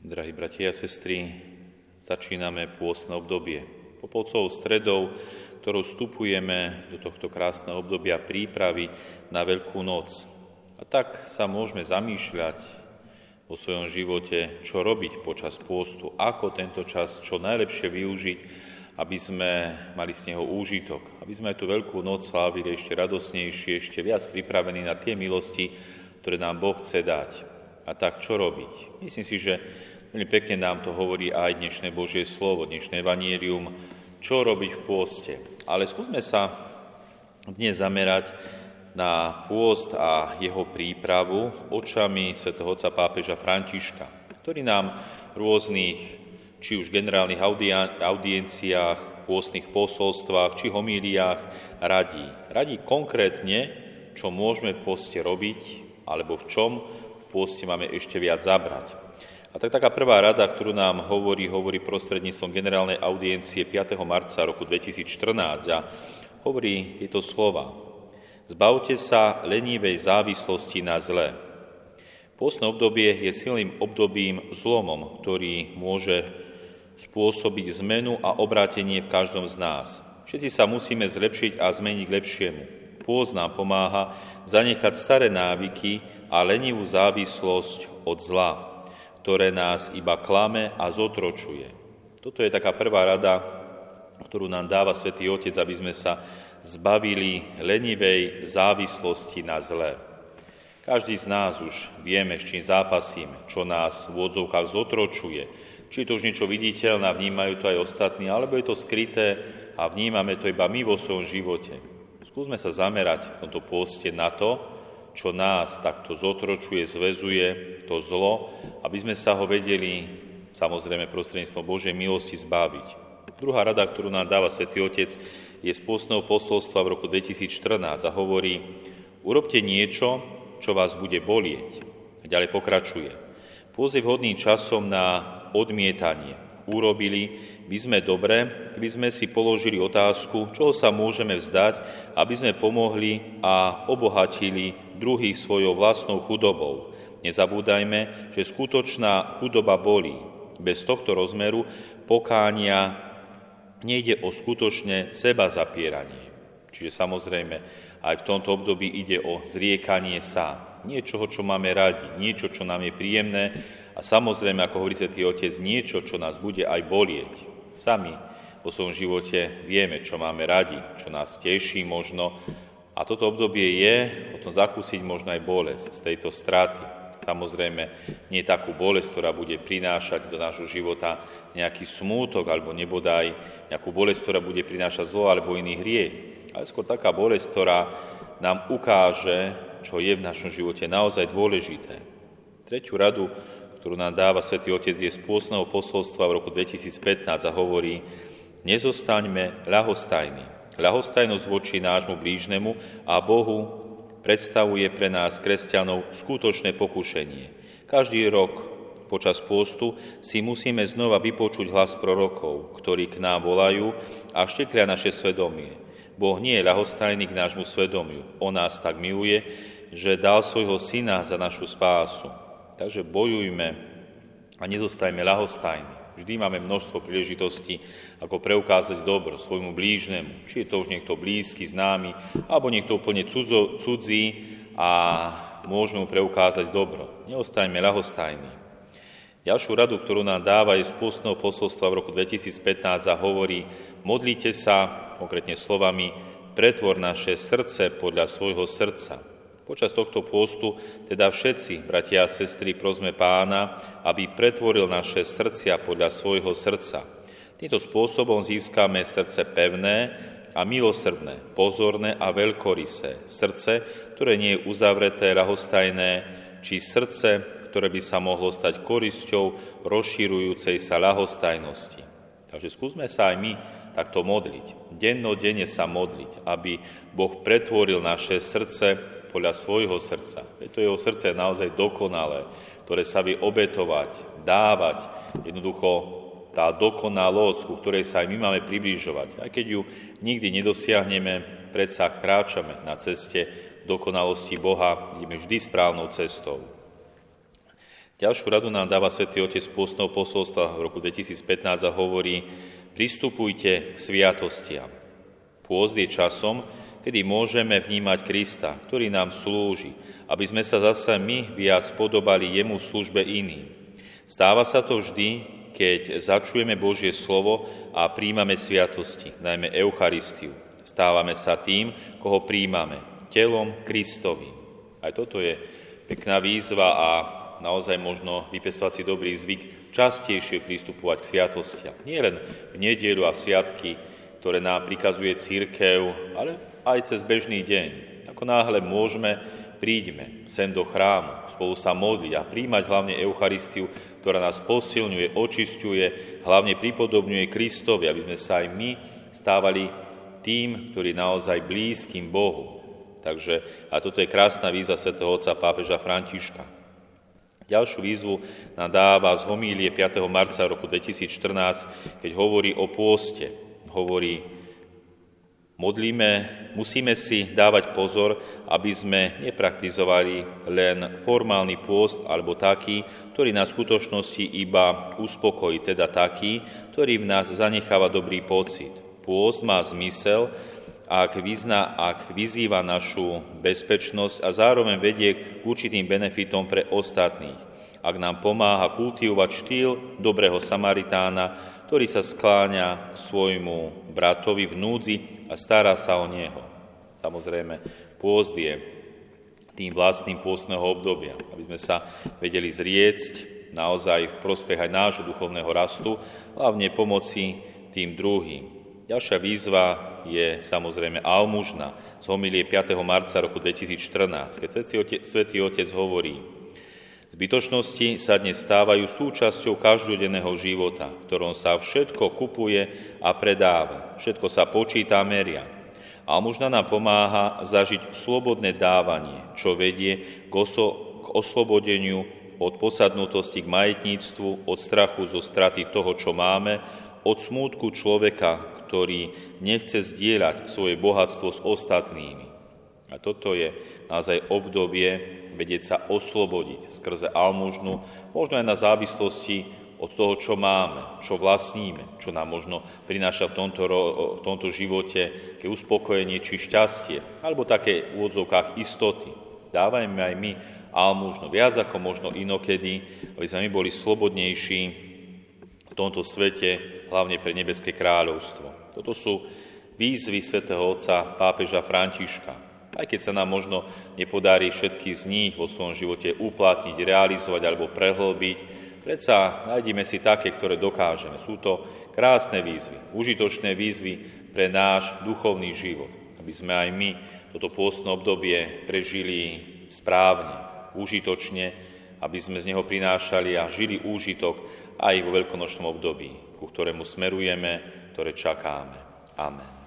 Drahí bratia a sestry, začíname pôstne obdobie. Popolcovou stredou, ktorou vstupujeme do tohto krásneho obdobia prípravy na Veľkú noc. A tak sa môžeme zamýšľať vo svojom živote, čo robiť počas pôstu, ako tento čas čo najlepšie využiť, aby sme mali z neho úžitok, aby sme aj tú Veľkú noc slávili ešte radosnejšie, ešte viac pripravení na tie milosti, ktoré nám Boh chce dať. A tak čo robiť? Myslím si, že Veľmi pekne nám to hovorí aj dnešné Božie slovo, dnešné vanírium, čo robiť v pôste. Ale skúsme sa dnes zamerať na pôst a jeho prípravu očami svätého otca pápeža Františka, ktorý nám v rôznych, či už generálnych audienciách, pôstnych posolstvách, či homíliách radí. Radí konkrétne, čo môžeme v pôste robiť, alebo v čom pôste máme ešte viac zabrať. A tak taká prvá rada, ktorú nám hovorí, hovorí prostredníctvom generálnej audiencie 5. marca roku 2014 a hovorí tieto slova. Zbavte sa lenivej závislosti na zle. Pôstne obdobie je silným obdobím zlomom, ktorý môže spôsobiť zmenu a obrátenie v každom z nás. Všetci sa musíme zlepšiť a zmeniť k lepšiemu. Pôst nám pomáha zanechať staré návyky a lenivú závislosť od zla ktoré nás iba klame a zotročuje. Toto je taká prvá rada, ktorú nám dáva Svetý Otec, aby sme sa zbavili lenivej závislosti na zle. Každý z nás už vieme, s čím zápasíme, čo nás v odzovkách zotročuje. Či je to už niečo viditeľné vnímajú to aj ostatní, alebo je to skryté a vnímame to iba my vo svojom živote. Skúsme sa zamerať v tomto pôste na to, čo nás takto zotročuje, zväzuje, to zlo, aby sme sa ho vedeli, samozrejme prostredníctvom Božej milosti, zbaviť. Druhá rada, ktorú nám dáva Svetý Otec, je z pôstneho posolstva v roku 2014 a hovorí, urobte niečo, čo vás bude bolieť. A ďalej pokračuje. Pôst je vhodným časom na odmietanie. Urobili by sme dobre, keby sme si položili otázku, čoho sa môžeme vzdať, aby sme pomohli a obohatili druhých svojou vlastnou chudobou. Nezabúdajme, že skutočná chudoba bolí. Bez tohto rozmeru pokánia nejde o skutočne seba zapieranie. Čiže samozrejme, aj v tomto období ide o zriekanie sa. Niečoho, čo máme radi, niečo, čo nám je príjemné a samozrejme, ako hovorí Svetý Otec, niečo, čo nás bude aj bolieť. Sami vo svojom živote vieme, čo máme radi, čo nás teší možno, a toto obdobie je potom zakúsiť možno aj bolesť z tejto straty. Samozrejme, nie takú bolesť, ktorá bude prinášať do nášho života nejaký smútok alebo nebodaj nejakú bolesť, ktorá bude prinášať zlo alebo iný hriech. Ale skôr taká bolesť, ktorá nám ukáže, čo je v našom živote naozaj dôležité. Tretiu radu, ktorú nám dáva svätý Otec, je z pôsneho posolstva v roku 2015 a hovorí, nezostaňme ľahostajní, Ľahostajnosť voči nášmu blížnemu a Bohu predstavuje pre nás, kresťanov, skutočné pokušenie. Každý rok počas pôstu si musíme znova vypočuť hlas prorokov, ktorí k nám volajú a šteklia naše svedomie. Boh nie je ľahostajný k nášmu svedomiu. On nás tak miluje, že dal svojho syna za našu spásu. Takže bojujme a nezostajme ľahostajní. Vždy máme množstvo príležitostí, ako preukázať dobro svojmu blížnemu. Či je to už niekto blízky, známy, alebo niekto úplne cudzo, cudzí a môžeme mu preukázať dobro. Neostajme ľahostajní. Ďalšiu radu, ktorú nám dáva, je z pôstneho posolstva v roku 2015 a hovorí, modlite sa, konkrétne slovami, pretvor naše srdce podľa svojho srdca. Počas tohto pôstu teda všetci, bratia a sestry, prosme pána, aby pretvoril naše srdcia podľa svojho srdca. Týmto spôsobom získame srdce pevné a milosrdné, pozorné a veľkorysé. Srdce, ktoré nie je uzavreté, ľahostajné, či srdce, ktoré by sa mohlo stať korisťou rozširujúcej sa ľahostajnosti. Takže skúsme sa aj my takto modliť. Dennodenne sa modliť, aby Boh pretvoril naše srdce podľa svojho srdca. To jeho srdce je naozaj dokonalé, ktoré sa vie obetovať, dávať. Jednoducho tá dokonalosť, ku ktorej sa aj my máme priblížovať. Aj keď ju nikdy nedosiahneme, predsa kráčame na ceste dokonalosti Boha, ideme vždy správnou cestou. Ďalšiu radu nám dáva svätý Otec pôstneho posolstva v roku 2015 a hovorí, pristupujte k sviatostiam. Pôst je časom, kedy môžeme vnímať Krista, ktorý nám slúži, aby sme sa zase my viac podobali Jemu v službe iným. Stáva sa to vždy, keď začujeme Božie slovo a príjmame sviatosti, najmä Eucharistiu. Stávame sa tým, koho príjmame, telom Kristovi. Aj toto je pekná výzva a naozaj možno vypestovať si dobrý zvyk častejšie pristupovať k sviatostiam. Nie len v nedieľu a sviatky, ktoré nám prikazuje církev, ale aj cez bežný deň. Ako náhle môžeme, príďme sem do chrámu, spolu sa modliť a príjmať hlavne Eucharistiu, ktorá nás posilňuje, očisťuje, hlavne pripodobňuje Kristovi, aby sme sa aj my stávali tým, ktorý naozaj blízkym Bohu. Takže, a toto je krásna výzva svätého otca pápeža Františka. Ďalšiu výzvu nám dáva z homílie 5. marca roku 2014, keď hovorí o pôste. Hovorí, modlíme, musíme si dávať pozor, aby sme nepraktizovali len formálny pôst alebo taký, ktorý na skutočnosti iba uspokojí, teda taký, ktorý v nás zanecháva dobrý pocit. Pôst má zmysel, ak, vyzna, ak vyzýva našu bezpečnosť a zároveň vedie k určitým benefitom pre ostatných. Ak nám pomáha kultivovať štýl dobrého Samaritána, ktorý sa skláňa k svojmu bratovi v núdzi a stará sa o neho. Samozrejme, pôst je tým vlastným pôstneho obdobia, aby sme sa vedeli zriecť naozaj v prospech aj nášho duchovného rastu, hlavne pomoci tým druhým. Ďalšia výzva je samozrejme almužna z homilie 5. marca roku 2014, keď Svetý Otec, Svetý Otec hovorí, Zbytočnosti sa dnes stávajú súčasťou každodenného života, v ktorom sa všetko kupuje a predáva, všetko sa počíta a meria. Almužna nám pomáha zažiť slobodné dávanie, čo vedie k, oso- k oslobodeniu od posadnutosti k majetníctvu, od strachu zo straty toho, čo máme, od smútku človeka, ktorý nechce zdieľať svoje bohatstvo s ostatnými. A toto je naozaj obdobie vedieť sa oslobodiť skrze almužnu, možno aj na závislosti od toho, čo máme, čo vlastníme, čo nám možno prináša v tomto, v tomto živote ke uspokojenie či šťastie, alebo také v úvodzovkách istoty. Dávajme aj my almužno, viac ako možno inokedy, aby sme my boli slobodnejší v tomto svete, hlavne pre nebeské kráľovstvo. Toto sú výzvy svätého Otca pápeža Františka. Aj keď sa nám možno nepodarí všetky z nich vo svojom živote uplatniť, realizovať alebo prehlbiť, predsa nájdeme si také, ktoré dokážeme. Sú to krásne výzvy, užitočné výzvy pre náš duchovný život, aby sme aj my toto pôstne obdobie prežili správne, užitočne, aby sme z neho prinášali a žili úžitok aj vo veľkonočnom období, ku ktorému smerujeme ktoré čakáme. Amen.